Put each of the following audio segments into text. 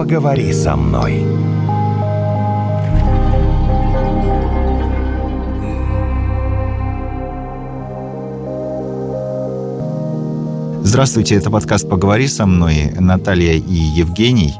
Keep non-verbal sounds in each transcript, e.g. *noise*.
поговори со мной. Здравствуйте, это подкаст «Поговори со мной». Наталья и Евгений.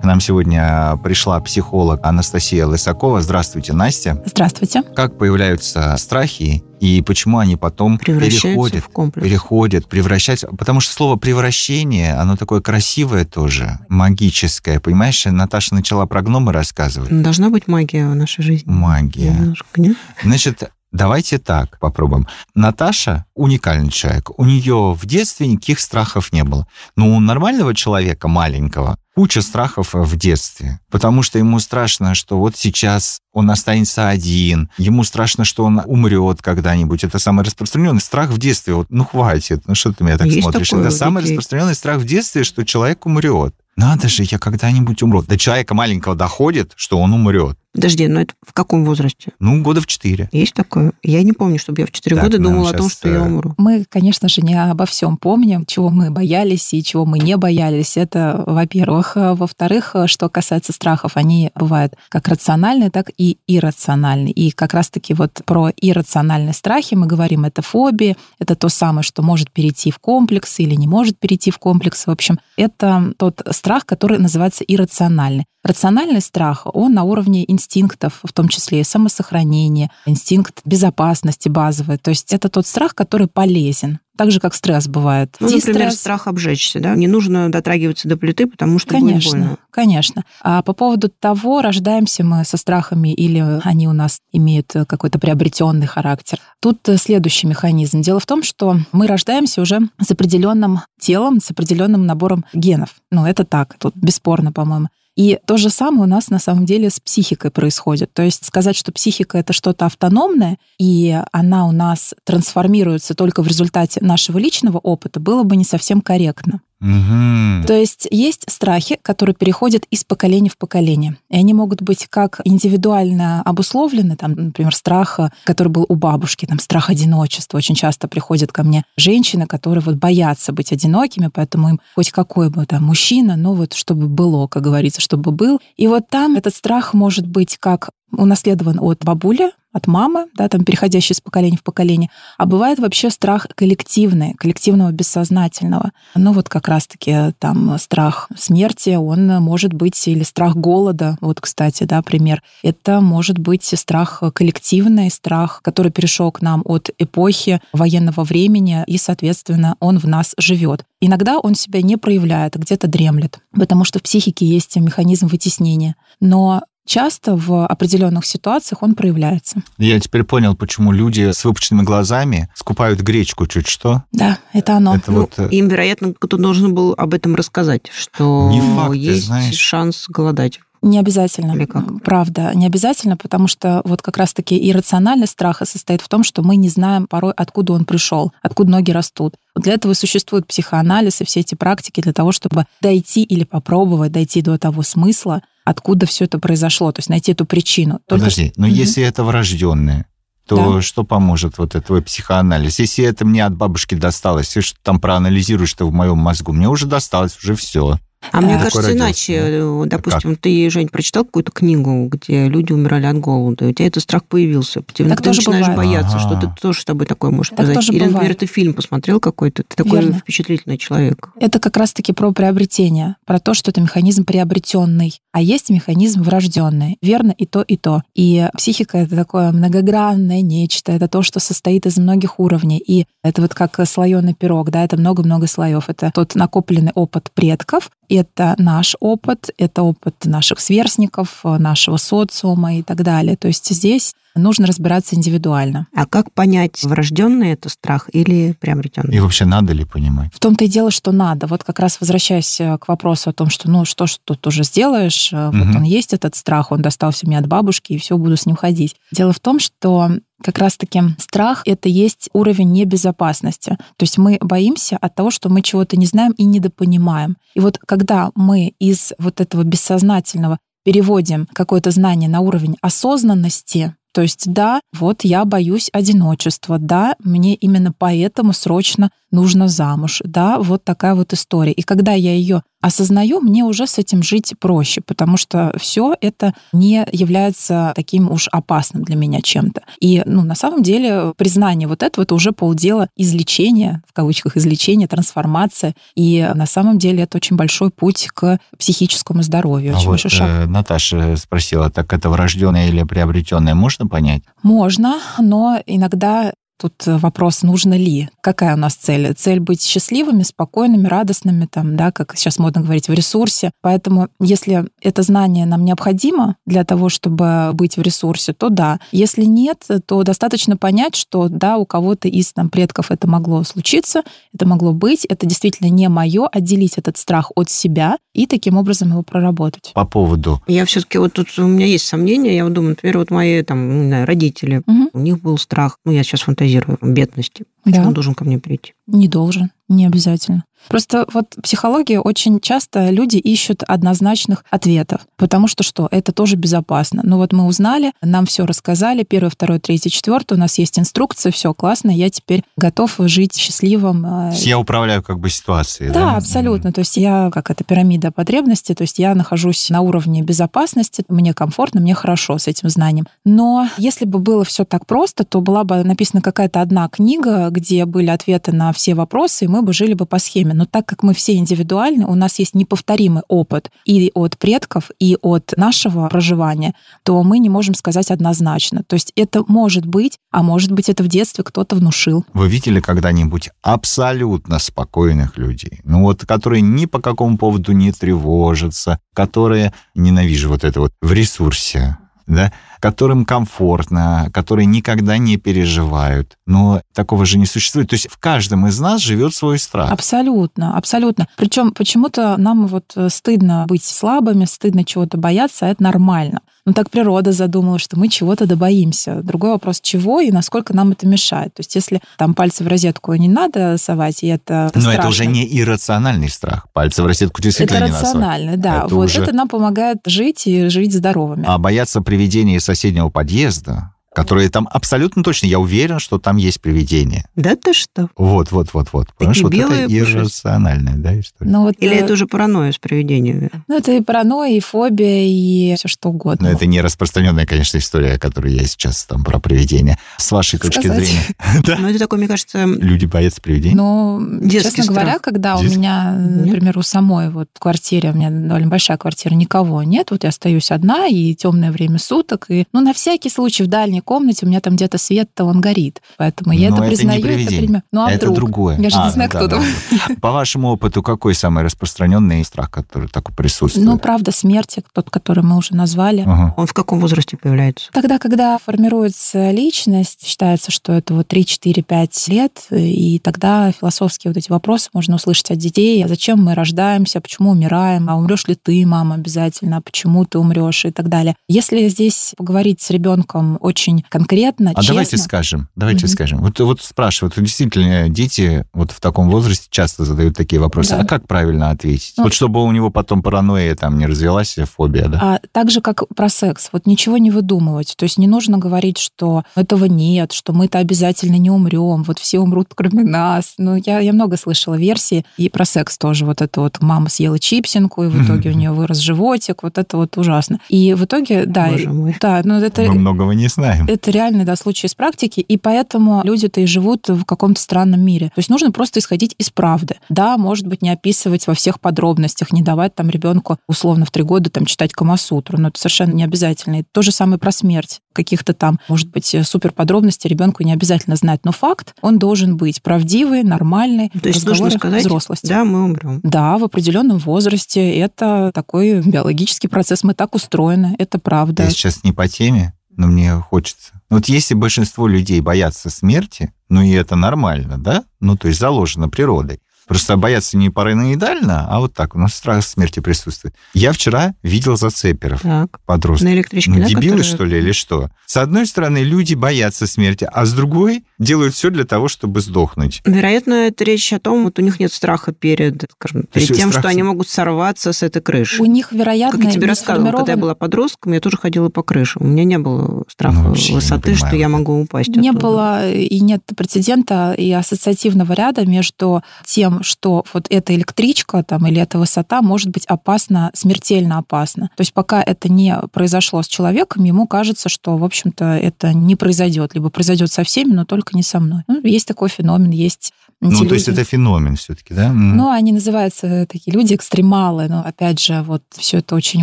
К нам сегодня пришла психолог Анастасия Лысакова. Здравствуйте, Настя. Здравствуйте. Как появляются страхи и почему они потом переходят, в комплекс. переходят, превращаются? Потому что слово «превращение», оно такое красивое тоже, магическое. Понимаешь, Наташа начала про гномы рассказывать. Должна быть магия в нашей жизни. Магия. Немножко, нет? Значит, давайте так попробуем. Наташа уникальный человек. У нее в детстве никаких страхов не было. Но у нормального человека, маленького, куча страхов в детстве. Потому что ему страшно, что вот сейчас он останется один. Ему страшно, что он умрет когда-нибудь. Это самый распространенный страх в детстве. Вот, ну, хватит. Ну, что ты меня так Есть смотришь? такое Это у самый детей. распространенный страх в детстве, что человек умрет. Надо же, я когда-нибудь умру. До человека маленького доходит, что он умрет. Подожди, но это в каком возрасте? Ну, года в четыре. Есть такое? Я не помню, чтобы я в 4 Так, года думала о том, что я э, умру. Мы, конечно же, не обо всем помним, чего мы боялись и чего мы не боялись. Это, во-первых. А Во-вторых, что касается страхов, они бывают как рациональные, так и иррациональные. И как раз-таки вот про иррациональные страхи мы говорим, это фобии, это то самое, что может перейти в комплекс или не может перейти в комплекс. В общем, это тот страх, который называется иррациональный. Рациональный страх, он на уровне инстинктов, в том числе и самосохранения, инстинкт безопасности базовый. То есть это тот страх, который полезен. Так же, как стресс бывает. Ну, например, Дистресс- страх обжечься, да? Не нужно дотрагиваться до плиты, потому что будет Конечно, больно. конечно. А по поводу того, рождаемся мы со страхами или они у нас имеют какой-то приобретенный характер. Тут следующий механизм. Дело в том, что мы рождаемся уже с определенным телом, с определенным набором генов. Ну, это так, тут бесспорно, по-моему. И то же самое у нас на самом деле с психикой происходит. То есть сказать, что психика это что-то автономное, и она у нас трансформируется только в результате нашего личного опыта, было бы не совсем корректно. Мгм. То есть есть страхи, которые переходят из поколения в поколение. И они могут быть как индивидуально обусловлены, там, например, страх, который был у бабушки, там, страх одиночества. Очень часто приходят ко мне женщины, которые вот боятся быть одинокими, поэтому им хоть какой бы там мужчина, но вот чтобы было, как говорится, чтобы был. И вот там этот страх может быть как унаследован от бабули, от мамы, да, там переходящий из поколения в поколение, а бывает вообще страх коллективный, коллективного бессознательного. Ну вот как раз-таки там страх смерти, он может быть, или страх голода, вот, кстати, да, пример. Это может быть страх коллективный, страх, который перешел к нам от эпохи военного времени, и, соответственно, он в нас живет. Иногда он себя не проявляет, а где-то дремлет, потому что в психике есть механизм вытеснения. Но часто в определенных ситуациях он проявляется. Я теперь понял, почему люди с выпученными глазами скупают гречку чуть что. Да, это оно. Это Ну, вот э, им, вероятно, кто-то должен был об этом рассказать, что Не факт, есть знаешь. шанс голодать. Не обязательно. Или как? Правда, не обязательно, потому что вот как раз-таки иррациональность страха состоит в том, что мы не знаем порой, откуда он пришел, откуда ноги растут. Для этого существует психоанализ и все эти практики для того, чтобы дойти или попробовать дойти до того смысла, откуда все это произошло, то есть найти эту причину. Только Подожди, но Мгм. если это врожденное, то Да. что поможет вот этот твой психоанализ? Если это мне от бабушки досталось, и что там проанализируешь что в моем мозгу, мне уже досталось, уже все. А мне Такой кажется, родился, иначе. Э, Допустим, ты, Жень, прочитал какую-то книгу, где люди умирали от голода, и у тебя этот страх появился. Ты, Так ты тоже начинаешь бывает. бояться, Ага. что ты тоже с тобой такое может Так произойти. Или, например, ты фильм посмотрел какой-то, ты такой Верно. впечатлительный человек. Это как раз-таки про приобретение, про то, что это механизм приобретенный, а есть механизм врожденный. Верно и то, и то. И психика — это такое многогранное нечто, это то, что состоит из многих уровней. И это вот как слоеный пирог, да, это много-много слоев. Это тот накопленный опыт предков, это наш опыт, это опыт наших сверстников, нашего социума и так далее. То есть здесь нужно разбираться индивидуально. А как понять, врожденный это страх или приобретенный? И вообще надо ли понимать? В том-то и дело, что надо. Вот как раз возвращаясь э, к вопросу о том, что ну что ж тут уже сделаешь, э, вот он есть этот страх, он достался мне от бабушки, и все, буду с ним ходить. Дело в том, что как раз-таки страх — это есть уровень небезопасности. То есть мы боимся от того, что мы чего-то не знаем и недопонимаем. И вот когда мы из вот этого бессознательного переводим какое-то знание на уровень осознанности, То есть, да, вот я боюсь одиночества, да, мне именно поэтому срочно нужно замуж, да, вот такая вот история. И когда я ее осознаю, мне уже с этим жить проще, потому что все это не является таким уж опасным для меня чем-то. И, ну, на самом деле, признание вот этого, это уже полдела излечения, в кавычках излечения, трансформация. И на самом деле это очень большой путь к психическому здоровью. А вот шаг. э, Наташа спросила, так это врожденное или приобретенное, можно понять? Можно, но иногда Тут вопрос, нужно ли, какая у нас цель? Цель быть счастливыми, спокойными, радостными, там, да, как сейчас модно говорить, в ресурсе. Поэтому, если это знание нам необходимо для того, чтобы быть в ресурсе, то да. Если нет, то достаточно понять, что да, у кого-то из там, предков это могло случиться, это могло быть, это действительно не мое, отделить этот страх от себя и таким образом его проработать. По поводу... Я все-таки вот тут у меня есть сомнения. Я вот думаю, например, вот мои там, не знаю, родители, Мгм. у них был страх, ну, я сейчас фантазирую, бедности. Почему Да. он должен ко мне прийти? Не должен, не обязательно. Просто вот психология очень часто люди ищут однозначных ответов, потому что что? Это тоже безопасно. Ну вот мы узнали, нам все рассказали, первое, второе, третье, четвертое, у нас есть инструкция, все классно, я теперь готов жить счастливым. э, Я управляю как бы ситуацией, да? Да, абсолютно. То есть я, как это пирамида потребностей, то есть я нахожусь на уровне безопасности, мне комфортно, мне хорошо с этим знанием. Но если бы было все так просто, то была бы написана какая-то одна книга, где были ответы на все вопросы, и мы бы жили бы по схеме. Но так как мы все индивидуальны, у нас есть неповторимый опыт и от предков, и от нашего проживания, то мы не можем сказать однозначно. То есть это может быть, а может быть это в детстве кто-то внушил. Вы видели когда-нибудь абсолютно спокойных людей? Ну вот, которые ни по какому поводу не тревожатся, которые, ненавижу вот это вот, в ресурсе, да, которым комфортно, которые никогда не переживают. Но такого же не существует. То есть в каждом из нас живет свой страх. Абсолютно, абсолютно. Причем почему-то нам вот э, стыдно быть слабыми, стыдно чего-то бояться, а это нормально. Ну так природа задумала, что мы чего-то добоимся. Другой вопрос, чего и насколько нам это мешает. То есть если там пальцы в розетку не надо совать, и это Но страшно. это уже не иррациональный страх. Пальцы в розетку Это действительно не надо совать. рационально, да. Это вот уже- это нам помогает жить и жить здоровыми. А бояться привидения из соседнего подъезда, которые там абсолютно точно, я уверен, что там есть привидения. Да ты что? Вот, вот, вот, вот. Понимаешь, вот это иррациональная, да, история. Ну, вот, Или э, это уже паранойя с привидениями? ну, это и паранойя, и фобия, и все что угодно. Но это не распространенная, конечно, история, которую я сейчас там про привидения. С вашей Как точки сказать? зрения, *laughs* да, Ну, это такой, мне кажется, люди боятся привидений. Но, Детский честно говоря, когда у меня, например, у самой вот в квартире, у меня довольно большая квартира, никого нет, вот я остаюсь одна, и темное время суток, и, ну, на всякий случай в дальней комнате у меня там где-то свет-то он горит, поэтому я Но это это не признаю, это привидение. пример. Ну, а это вдруг? другое. Я же не А, знаю, ну кто да, там. да. По вашему опыту, какой самый распространенный страх, который такой присутствует? Ну, правда, смерти, тот, который мы уже назвали. Ага. он в каком возрасте появляется? Тогда, когда формируется личность, считается, что это вот 3, 4, 5 лет, и тогда философские вот эти вопросы можно услышать от детей. А зачем мы рождаемся, почему умираем, а умрешь ли ты, мама, обязательно, а почему ты умрешь и так далее. Если здесь поговорить с ребенком очень конкретно, А честно, давайте скажем, давайте Мгм. скажем. Вот, вот спрашивают, действительно, дети вот в таком возрасте часто задают такие вопросы. Да. А как правильно ответить? Ну, вот чтобы у него потом паранойя там не развелась, фобия, да? А так же, как про секс, вот ничего не выдумывать. То есть не нужно говорить, что этого нет, что мы-то обязательно не умрем, вот все умрут, кроме нас. Ну, я, я много слышала версий, и про секс тоже. Вот это вот мама съела чипсинку, и в *laughs* итоге у нее вырос животик, вот это вот ужасно. И в итоге, да, Боже мой. да, ну это... Мы многого не знаем. Это реальный, да, случай из практики, и поэтому люди-то и живут в каком-то странном мире. То есть нужно просто исходить из правды. Да, может быть, не описывать во всех подробностях, не давать там ребенку условно в три года там читать Камасутру, но это совершенно не обязательно. И то же самое про смерть. Каких-то там, может быть, супер подробностей ребенку не обязательно знать, но факт, он должен быть правдивый, нормальный, То есть нужно сказать, взрослости. да, мы умрем. Да, в определенном возрасте это такой биологический процесс. Мы так устроены, это правда. Я сейчас не по теме, но мне хочется. Вот если большинство людей боятся смерти, ну и это нормально, да? Ну, то есть заложено природой. Просто бояться не параноидально, а вот так. У нас страх смерти присутствует. Я вчера видел зацеперов. Так. Подростков. На электричке, ну, да, дебилы, которые- что ли, или что? С одной стороны, люди боятся смерти, а с другой делают все для того, чтобы сдохнуть. Вероятно, это речь о том, вот у них нет страха перед, скажем, перед тем, страх что они могут сорваться с этой крыши. У них, вероятно, Как я тебе рассказывала, когда я сформирован- была подростком, я тоже ходила по крыше. У меня не было страха Ну, высоты, что я могу упасть. Не оттуда. было и нет прецедента и ассоциативного ряда между тем, что вот эта электричка там, или эта высота может быть опасна, смертельно опасна. То есть пока это не произошло с человеком, ему кажется, что, в общем-то, это не произойдет. Либо произойдет со всеми, но только не со мной. Ну, есть такой феномен, есть Ну, то есть это феномен все-таки, да? Ну, они называются такие люди экстремалы. Но опять же, вот все это очень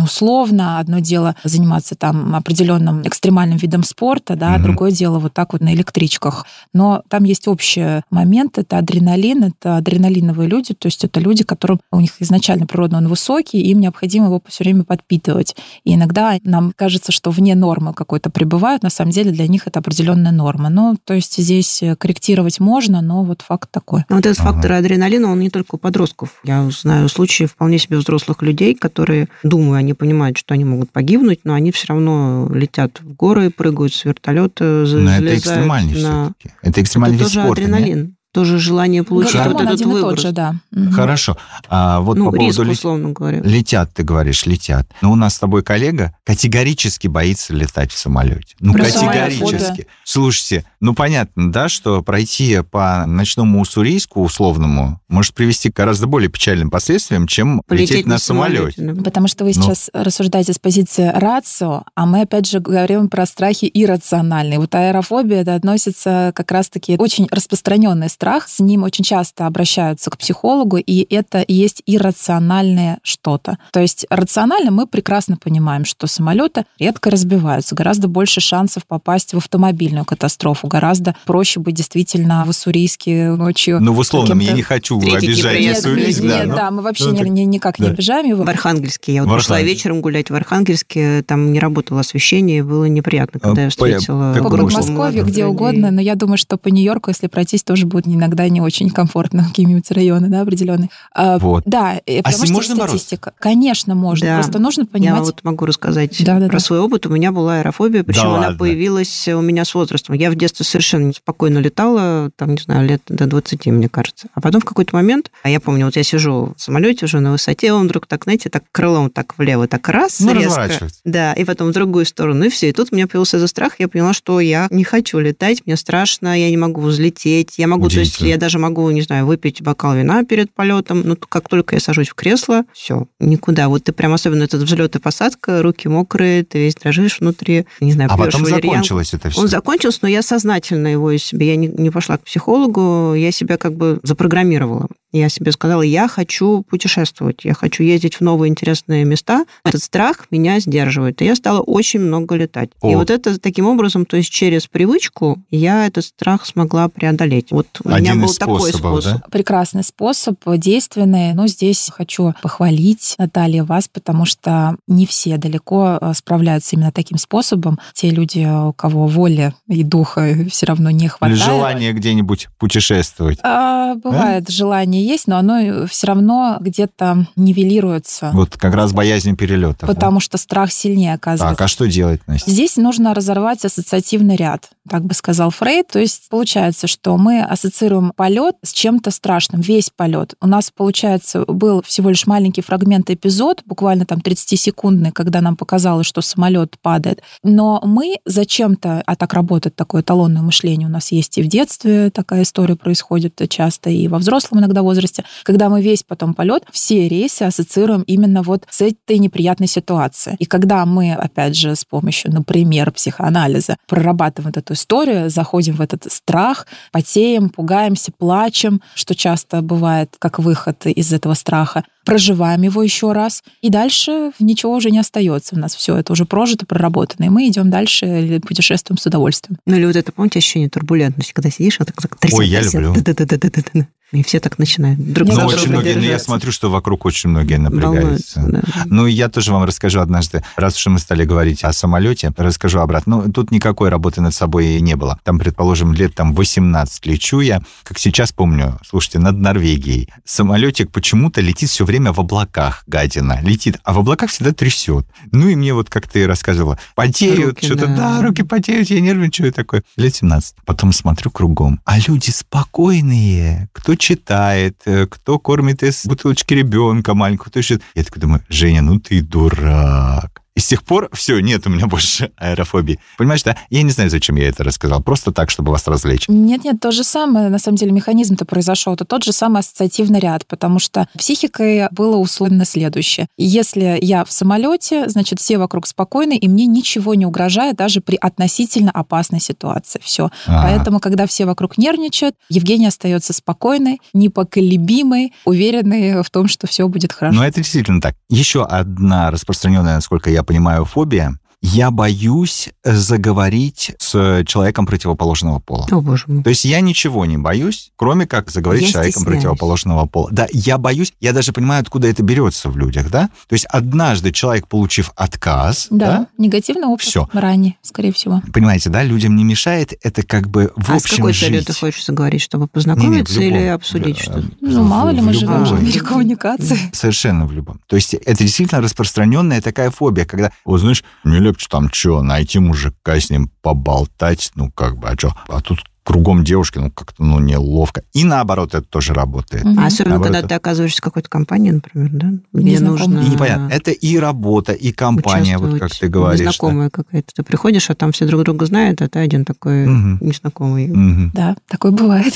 условно. Одно дело заниматься там определенным экстремальным видом спорта, да, Мгм. другое дело вот так вот на электричках. Но там есть общий момент, это адреналин, это адреналиновые люди, то есть это люди, которым у них изначально природно он высокий, им необходимо его все время подпитывать. И иногда нам кажется, что вне нормы какой-то пребывают, на самом деле для них это определенная норма. Ну, то есть здесь корректировать можно, но вот факт такой. Но вот этот Ага. фактор адреналина, он не только у подростков. Я знаю случаи вполне себе взрослых людей, которые, думаю, они понимают, что они могут погибнуть, но они все равно летят в горы, прыгают с вертолета, за- Но это залезают экстремальный на... все-таки. Это экстремальный Это вид тоже спорта, нет? Тоже желание получить Гормон вот этот один и тот же, да. Хорошо. А вот Ну, по риск, поводу лет- условно говоря. летят, ты говоришь, летят. Но у нас с тобой коллега категорически боится летать в самолете. Ну, Прям категорически. Слушайте, ну понятно, да, что пройти по ночному Уссурийску условному может привести к гораздо более печальным последствиям, чем лететь на самолете. да. Потому что вы Ну. сейчас рассуждаете с позиции рацио, а мы опять же говорим про страхи иррациональные. Вот аэрофобия это относится как раз-таки очень распространенный страх, с ним очень часто обращаются к психологу, и это и есть иррациональное что-то. То есть рационально мы прекрасно понимаем, что самолеты редко разбиваются, гораздо больше шансов попасть в автомобильную катастрофу, гораздо проще быть действительно в Уссурийске ночью. Ну, в условном, я не хочу обижать Нет, Уссурийск, нет, да, нет, но- да, мы вообще ну, ни- так- ни- никак не обижаем его. В Архангельске. Я вот пошла вечером гулять в Архангельске, там не работало освещение, было неприятно, когда А, я встретила по По Грустно, группу Подмосковью, молодых где угодно, но я думаю, что по Нью-Йорку, если пройтись, тоже будет иногда не очень комфортно, *laughs* какие-нибудь районы, да, определенные. А, Вот. Да, и А с потому ним что можно бороться? статистика. Конечно, можно. Да. Просто нужно Я понимать. вот могу рассказать Да-да-да. про свой опыт. У меня была аэрофобия, причем она ладно. появилась у меня с возрастом. Я в детстве совершенно спокойно летала, там, не знаю, лет до 20, мне кажется. А потом в какой-то момент, а я помню, вот я сижу в самолете уже на высоте, он вдруг так, знаете, так крылом так влево, так раз, Ну, резко. разворачивается. Да, и потом в другую сторону, и все. И тут у меня появился этот страх, я поняла, что я не хочу летать, мне страшно, я не могу взлететь, я могу, то есть я даже могу, не знаю, выпить бокал вина перед полетом, но как только я сажусь в кресло, все, никуда. Вот ты прям, особенно этот взлет и посадка, руки мокрые, ты весь дрожишь внутри, не знаю, А потом валерьянку. закончилось это все. Он закончился, но я сознательно его из себя, я не, не пошла к психологу, я себя как бы запрограммировала. Я себе сказала, я хочу путешествовать, я хочу ездить в новые интересные места. Этот страх меня сдерживает. И я стала очень много летать. И О. вот это таким образом, то есть через привычку, я этот страх смогла преодолеть. Вот у меня Один был из такой способ. да? Прекрасный способ, действенный. Но здесь хочу похвалить, Наталья, вас, потому что не все далеко э, справляются именно таким способом. Те люди, у кого воли и духа все равно не Или хватает. желание где-нибудь путешествовать. А, бывает, желание есть, но оно все равно где-то нивелируется, Вот как раз боязнь перелетов. да? потому что страх сильнее оказывается. Так, а что делать, Настя? Здесь нужно разорвать ассоциативный ряд, так бы сказал Фрейд. То есть получается, что мы ассоциируем полет с чем-то страшным, весь полет. У нас, получается, был всего лишь маленький фрагмент эпизод, буквально там 30-секундный, когда нам показалось, что самолет падает. Но мы зачем-то, а так работает такое эталонное мышление, у нас есть и в детстве такая история происходит часто, и во взрослом иногда возрасте, когда мы весь потом полет, все рейсы ассоциируем именно вот с этой неприятной ситуацией. И когда мы, опять же, с помощью, например, психоанализа прорабатываем эту историю, заходим в этот страх, потеем, пугаемся, плачем, что часто бывает как выход из этого страха, проживаем его еще раз, и дальше ничего уже не остается. У нас все это уже прожито, проработано, и мы идем дальше, или путешествуем с удовольствием. Ну или вот это, помните, ощущение турбулентности, когда сидишь, вот так, так трясёт, Ой, я трясёт. люблю. Да-да-да-да-да-да. И все так начинают. Друг Ну, Ну, очень многие, но я поддерживать. смотрю, что вокруг очень многие напрягаются. да. Ну, я тоже вам расскажу однажды, раз уж мы стали говорить о самолете, расскажу обратно. Ну, тут никакой работы над собой не было. Там, предположим, лет там 18 лечу я, как сейчас помню, слушайте, над Норвегией. Самолетик почему-то летит все время в облаках, гадина. Летит, а в облаках всегда трясет. Ну, и мне вот, как ты рассказывала, потеют, что-то, да. да. руки потеют, я нервничаю такой. Лет 17. Потом смотрю кругом, а люди спокойные, кто читает, э, кто кормит из бутылочки ребенка маленького, кто еще... Я такой думаю, Женя, ну ты дурак. И с тех пор все, нет у меня больше *laughs* аэрофобии. Понимаешь, да? Я не знаю, зачем я это рассказал. Просто так, чтобы вас развлечь. Нет-нет, то же самое, на самом деле, механизм-то произошел. Это тот же самый ассоциативный ряд, потому что психикой было условно следующее. Если я в самолете, значит, все вокруг спокойны, и мне ничего не угрожает даже при относительно опасной ситуации. Все. А, Поэтому, когда все вокруг нервничают, Евгения остается спокойной, непоколебимой, уверенной в том, что все будет хорошо. Но это действительно так. Еще одна распространенная, насколько я понимаю, фобия. Я боюсь заговорить с человеком противоположного пола. О, боже мой. То есть я ничего не боюсь, кроме как заговорить Я с человеком стесняюсь. противоположного пола. Да, я боюсь, я даже понимаю, откуда это берется в людях, да? То есть однажды человек, получив отказ, да, да, негативный опыт Всё. ранее, скорее всего. понимаете, да, людям не мешает это как бы в а с общем какой жить. целью ты хочешь заговорить, чтобы Не-не, в познакомиться любом. или обсудить Да, что-то? Ну, в- мало ли, мы живем в мире коммуникации. Совершенно в любом. То есть это действительно распространенная такая фобия, когда, вот знаешь, мне легче там что, найти мужика, с ним поболтать, ну как бы, а что, а тут кругом девушки, ну как-то, ну неловко. И наоборот, это тоже работает. А особенно, Наоборот, когда ты оказываешься в какой-то компании, например, да? Где нужно И непонятно, это и работа, и компания, вот как ты говоришь. да. Незнакомая какая-то. Ты приходишь, а там все друг друга знают, а ты один такой Мгм. незнакомый. Мгм. Да, такое бывает.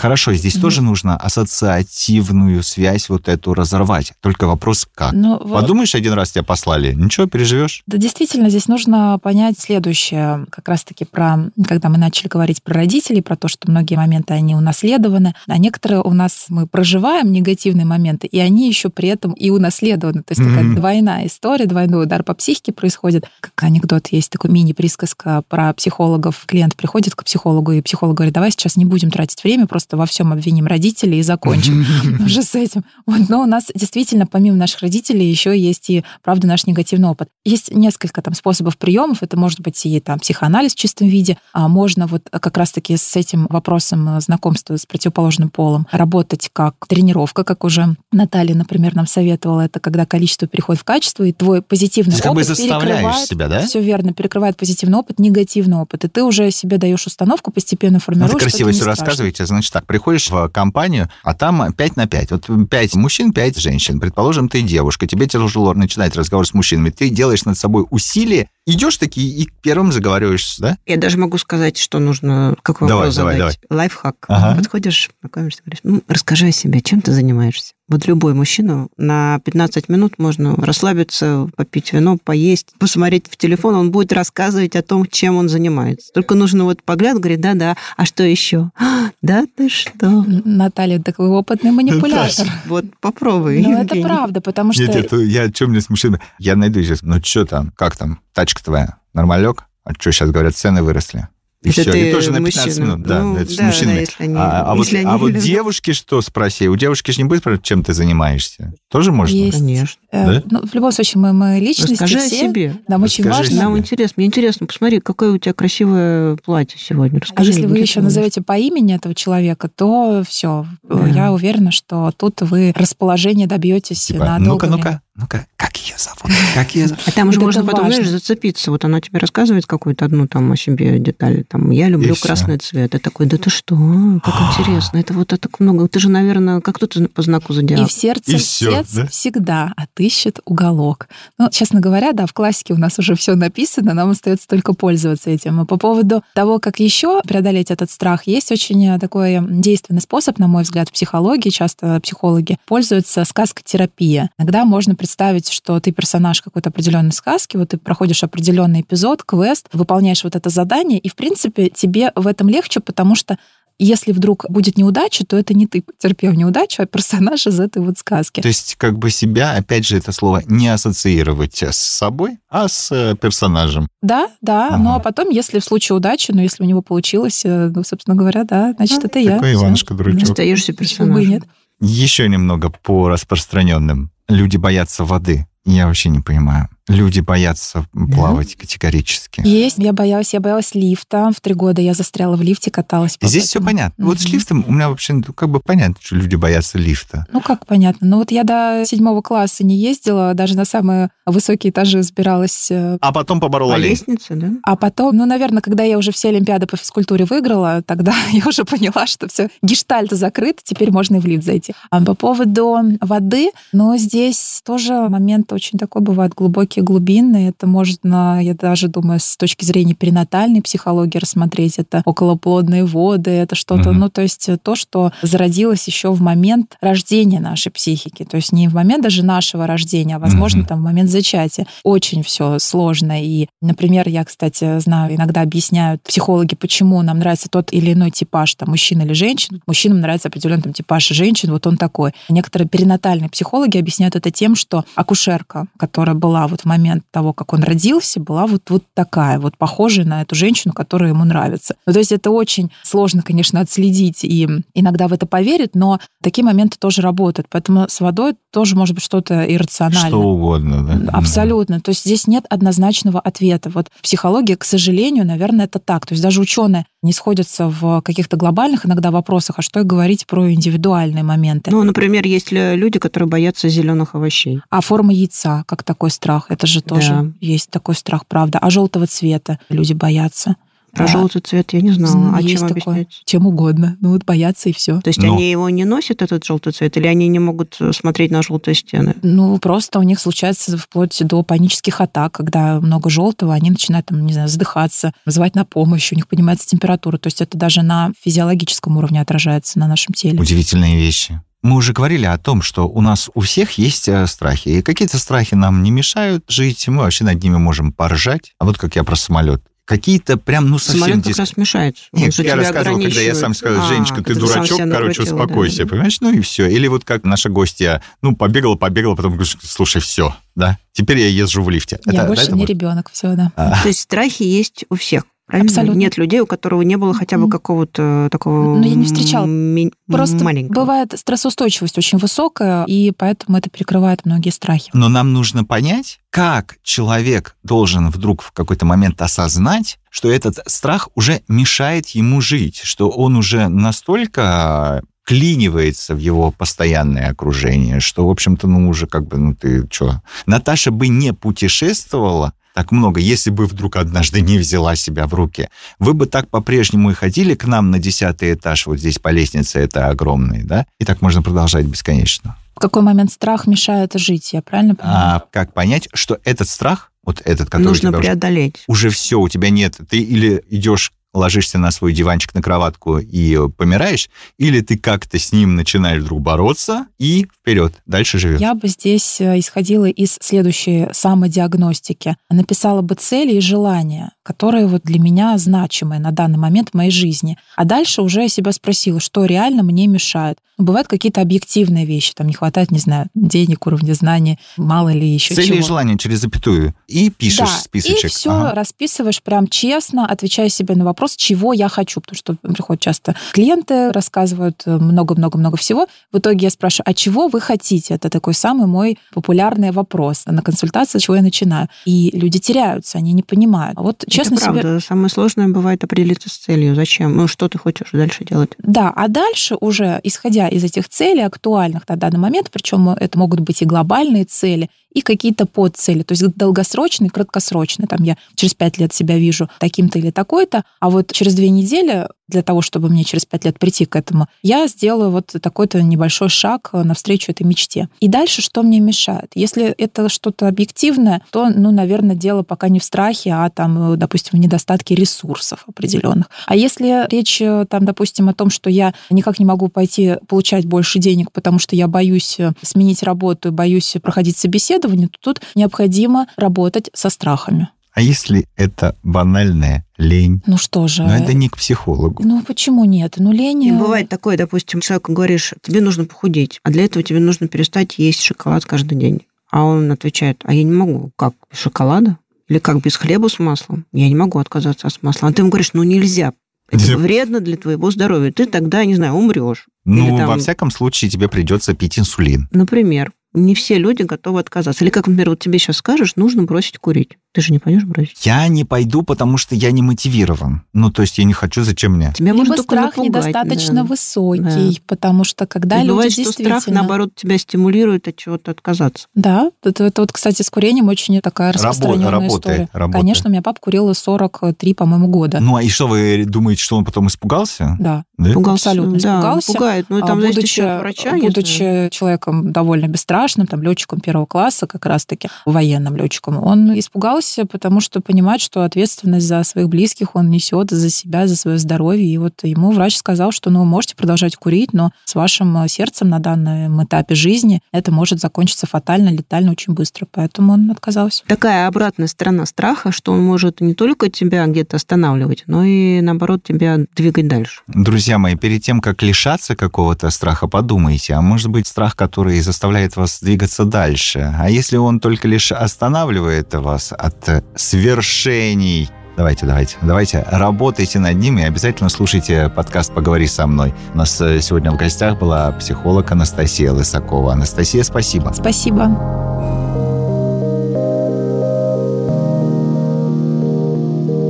Хорошо, здесь Мгм. тоже нужно ассоциативную связь вот эту разорвать. Только вопрос как. Ну, вот- Подумаешь, один раз тебя послали, ничего, переживешь? Да, действительно, здесь нужно понять следующее, как раз-таки про, когда мы начали говорить про родителей, про то, что многие моменты, они унаследованы, а некоторые у нас, мы проживаем негативные моменты, и они еще при этом и унаследованы. То есть такая Мгм. двойная история, двойной удар по психике происходит. Как анекдот есть, такой мини-присказка про психологов. Клиент приходит к психологу, и психолог говорит, давай сейчас не будем тратить время, просто во всем обвиним родителей и закончим уже с этим. Вот, но у нас действительно, помимо наших родителей, еще есть и, правда, наш негативный опыт. Есть несколько там способов приемов. Это может быть и там психоанализ в чистом виде, а можно вот как раз-таки с этим вопросом э, знакомства с противоположным полом работать как тренировка, как уже Наталья, например, нам советовала. Это когда количество переходит в качество, и твой позитивный Ты как бы опыт заставляешь перекрывает себя, да? все верно, перекрывает позитивный опыт, негативный опыт. И ты уже себе даешь установку, постепенно Ну, формируешь. ты что красиво все страшно. рассказываете. Значит так, приходишь в компанию, а там 5 на 5. Вот 5 мужчин, 5 женщин. Предположим, ты девушка, тебе тяжело начинать разговор с мужчинами. Ты делаешь над собой усилие, идешь таки и первым заговариваешься, да? Я даже могу сказать, что нужно, какой Давай, вопрос давай, задать. Лайфхак. Ага. Подходишь, знакомишься, говоришь, ну, расскажи о себе, чем ты занимаешься? Вот любой мужчина на 15 минут можно расслабиться, попить вино, поесть, посмотреть в телефон, он будет рассказывать о том, чем он занимается. Только нужно вот погляд, говорит, да-да, а что еще? «А, Да ты что? Наталья, такой опытный манипулятор. Вот попробуй. Ну, это правда, потому что... Нет, это я что мне с мужчиной? Я найду сейчас. Ну, что там? Как там? Тачка твоя? Нормалек? А что сейчас говорят, цены выросли? И Это все, ты и тоже на 15 мужчина. минут. Да, Ну, это же с да, мужчинами. да, если они- а а вот, если они а вот девушки что, спроси? У девушки же не будет чем ты занимаешься? Тоже можно? Есть. Конечно. э, Да? ну, в любом случае, мы, мы личности Расскажи о все. себе. Нам очень Расскажи важно. о Нам интересно. Мне интересно, посмотри, какое у тебя красивое платье сегодня. А Расскажи, если вы еще назовете по имени этого человека, то все. Да. Я уверена, что тут вы расположение добьетесь Типа, на ну-ка, ну-ка, ну-ка, как ее зовут? Как ее зовут? А там уже Вот можно потом, важно. знаешь, зацепиться. Вот она тебе рассказывает какую-то одну там о себе деталь. Там, я люблю И красный цвет. И такой, да ты что? А, Как интересно. Это вот так много. Ты же, наверное, как тут по знаку И зодиака. в сердце И да? всегда отыщет уголок. Ну, честно говоря, да, в классике у нас уже все написано, нам остается только пользоваться этим. А по поводу того, как еще преодолеть этот страх, есть очень э, такой действенный способ, на мой взгляд, в психологии. Часто психологи пользуются сказкотерапия. Иногда можно представить, что ты персонаж какой-то определенной сказки, вот ты проходишь определенный эпизод, квест, выполняешь вот это задание, и, в принципе, тебе в этом легче, потому что если вдруг будет неудача, то это не ты потерпел неудачу, а персонаж из этой вот сказки. То есть как бы себя, опять же, это слово не ассоциировать с собой, а с э, персонажем. Да, да. Ага. Ну а потом, если в случае удачи, ну если у него получилось, э, ну, собственно говоря, да, значит, ну, это я. Такой Иванушка-дурачок. Остаешься персонажем. Нет. Еще немного по распространенным. Люди боятся воды. Я вообще не понимаю. Люди боятся плавать да? категорически. Есть. Я боялась, я боялась лифта. В три года я застряла в лифте, каталась. Здесь все понятно. Mm-hmm. Вот с лифтом у меня вообще ну, как бы понятно, что люди боятся лифта. Ну как понятно? Ну вот я до седьмого класса не ездила, даже на самые высокие этажи взбиралась. Э, а потом поборола по лестнице, да? А потом, ну, наверное, когда я уже все олимпиады по физкультуре выиграла, тогда *laughs* я уже поняла, что все, гештальт закрыт, теперь можно и в лифт зайти. А по поводу воды, но здесь тоже момент очень такой бывает глубокий такие глубинные. Это можно, я даже думаю, с точки зрения перинатальной психологии рассмотреть. Это околоплодные воды, это что-то, угу. ну, то есть то, что зародилось еще в момент рождения нашей психики. То есть не в момент даже нашего рождения, а, возможно, угу. там в момент зачатия. Очень все сложно. И, например, я, кстати, знаю, иногда объясняют психологи, почему нам нравится тот или иной типаж, там, мужчина или женщина. Мужчинам нравится определенный там, типаж женщин, вот он такой. Некоторые перинатальные психологи объясняют это тем, что акушерка, которая была вот в момент того, как он родился, была вот, вот такая, вот похожая на эту женщину, которая ему нравится. Ну, то есть это очень сложно, конечно, отследить, и иногда в это поверят, но такие моменты тоже работают. Поэтому с водой тоже может быть что-то иррациональное. Что угодно, да? Абсолютно. То есть здесь нет однозначного ответа. Вот психология, к сожалению, наверное, это так. То есть даже ученые не сходятся в каких-то глобальных иногда вопросах, а что и говорить про индивидуальные моменты. Ну, например, есть ли люди, которые боятся зеленых овощей? А форма яйца, как такой страх, это же тоже да. есть такой страх, правда. А желтого цвета люди боятся. Про а, желтый цвет я не знала. А есть чем такое, объяснять? Чем угодно. Ну вот боятся и все. То есть Но... они его не носят, этот желтый цвет, или они не могут э, смотреть на желтые стены? Ну, просто у них случается вплоть до панических атак, когда много желтого, они начинают, там, не знаю, задыхаться, вызывать на помощь, у них поднимается температура. То есть это даже на физиологическом уровне отражается на нашем теле. Удивительные вещи. Мы уже говорили о том, что у нас у всех есть э, страхи. И какие-то страхи нам не мешают жить, мы вообще над ними можем поржать. А вот как я про самолет какие-то прям, ну, совсем... Самолет как раз мешает. Нет, я рассказывал, когда я сам сказал, Женечка, а, ты дурачок, короче, успокойся, да. понимаешь? Ну и все. Или вот как наша гостья, ну, побегала, побегала, потом говоришь, слушай, все, да, теперь я езжу в лифте. Я это, больше да, не вот? ребенок, все, да. А. То есть страхи есть у всех. Правильно? Абсолютно. Нет людей, у которого не было хотя бы какого-то такого Ну, я не встречала. Ми- Просто маленького. бывает стрессоустойчивость очень высокая, и поэтому это перекрывает многие страхи. Но нам нужно понять, как человек должен вдруг в какой-то момент осознать, что этот страх уже мешает ему жить, что он уже настолько клинивается в его постоянное окружение, что, в общем-то, ну, уже как бы, ну, ты что? Наташа бы не путешествовала, так много, если бы вдруг однажды не взяла себя в руки. Вы бы так по-прежнему и ходили к нам на десятый этаж, вот здесь по лестнице это огромный, да? И так можно продолжать бесконечно. В какой момент страх мешает жить, я правильно понимаю? А как понять, что этот страх, вот этот, который нужно у тебя преодолеть. Уже, уже все, у тебя нет, ты или идешь ложишься на свой диванчик, на кроватку и помираешь, или ты как-то с ним начинаешь вдруг бороться и вперед, дальше живешь. Я бы здесь э, исходила из следующей самодиагностики. Написала бы цели и желания, которые вот для меня значимые на данный момент в моей жизни. А дальше уже я себя спросила, что реально мне мешает. Ну, бывают какие-то объективные вещи, там не хватает, не знаю, денег, уровня знаний, мало ли еще Цели чего. и желания через запятую. И пишешь да, списочек. и все ага. расписываешь прям честно, отвечая себе на вопрос, чего я хочу, потому что приходят часто клиенты, рассказывают много-много-много всего. В итоге я спрашиваю, а чего вы хотите? Это такой самый мой популярный вопрос на консультации, с чего я начинаю. И люди теряются, они не понимают. А вот честно Это правда. себе... Самое сложное бывает определиться с целью. Зачем? Ну, что ты хочешь дальше делать? Да, а дальше уже, исходя из этих целей актуальных на данный момент, причем это могут быть и глобальные цели, и какие-то подцели, то есть долгосрочные, краткосрочные. Там я через пять лет себя вижу таким-то или такой-то, а вот через две недели для того, чтобы мне через пять лет прийти к этому, я сделаю вот такой-то небольшой шаг навстречу этой мечте. И дальше что мне мешает? Если это что-то объективное, то, ну, наверное, дело пока не в страхе, а там, допустим, в недостатке ресурсов определенных. А если речь там, допустим, о том, что я никак не могу пойти получать больше денег, потому что я боюсь сменить работу, боюсь проходить собеседование, то тут необходимо работать со страхами. А если это банальная лень? Ну что же? Но это не к психологу. Ну почему нет? Ну лень... И бывает такое, допустим, человеку говоришь, тебе нужно похудеть, а для этого тебе нужно перестать есть шоколад каждый день. А он отвечает, а я не могу. Как, без шоколада? Или как, без хлеба с маслом? Я не могу отказаться от масла. А ты ему говоришь, ну нельзя, это вредно для твоего здоровья. Ты тогда, не знаю, умрешь. Ну, там... во всяком случае, тебе придется пить инсулин. Например. Не все люди готовы отказаться. Или как, например, вот тебе сейчас скажешь, нужно бросить курить. Ты же не пойдешь бросить? Я не пойду, потому что я не мотивирован. Ну, то есть я не хочу, зачем мне? Тебя Либо страх напугать, недостаточно да. высокий, да. потому что когда И люди бывает, действительно... что страх, наоборот, тебя стимулирует от чего-то отказаться. Да, это, это вот, кстати, с курением очень такая распространенная Работа, история. Работает. Конечно, у меня папа курил 43, по-моему, года. Ну, а и что, вы думаете, что он потом испугался? Да, да? Пугался, абсолютно да, испугался. пугает. Ну, там, будучи, от врача, будучи человеком довольно бесстрашным, там, летчиком первого класса, как раз-таки военным летчиком, он испугался, потому что понимать, что ответственность за своих близких он несет, за себя, за свое здоровье. И вот ему врач сказал, что ну, вы можете продолжать курить, но с вашим э, сердцем на данном этапе жизни это может закончиться фатально, летально очень быстро. Поэтому он отказался. Такая обратная сторона страха, что он может не только тебя где-то останавливать, но и, наоборот, тебя двигать дальше. Друзья мои, перед тем, как лишаться какого-то страха, подумайте, а может быть страх, который заставляет вас двигаться дальше. А если он только лишь останавливает вас от свершений, Давайте, давайте, давайте, работайте над ним и обязательно слушайте подкаст «Поговори со мной». У нас э, сегодня в гостях была психолог Анастасия Лысакова. Анастасия, спасибо. Спасибо.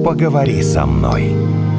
«Поговори со мной».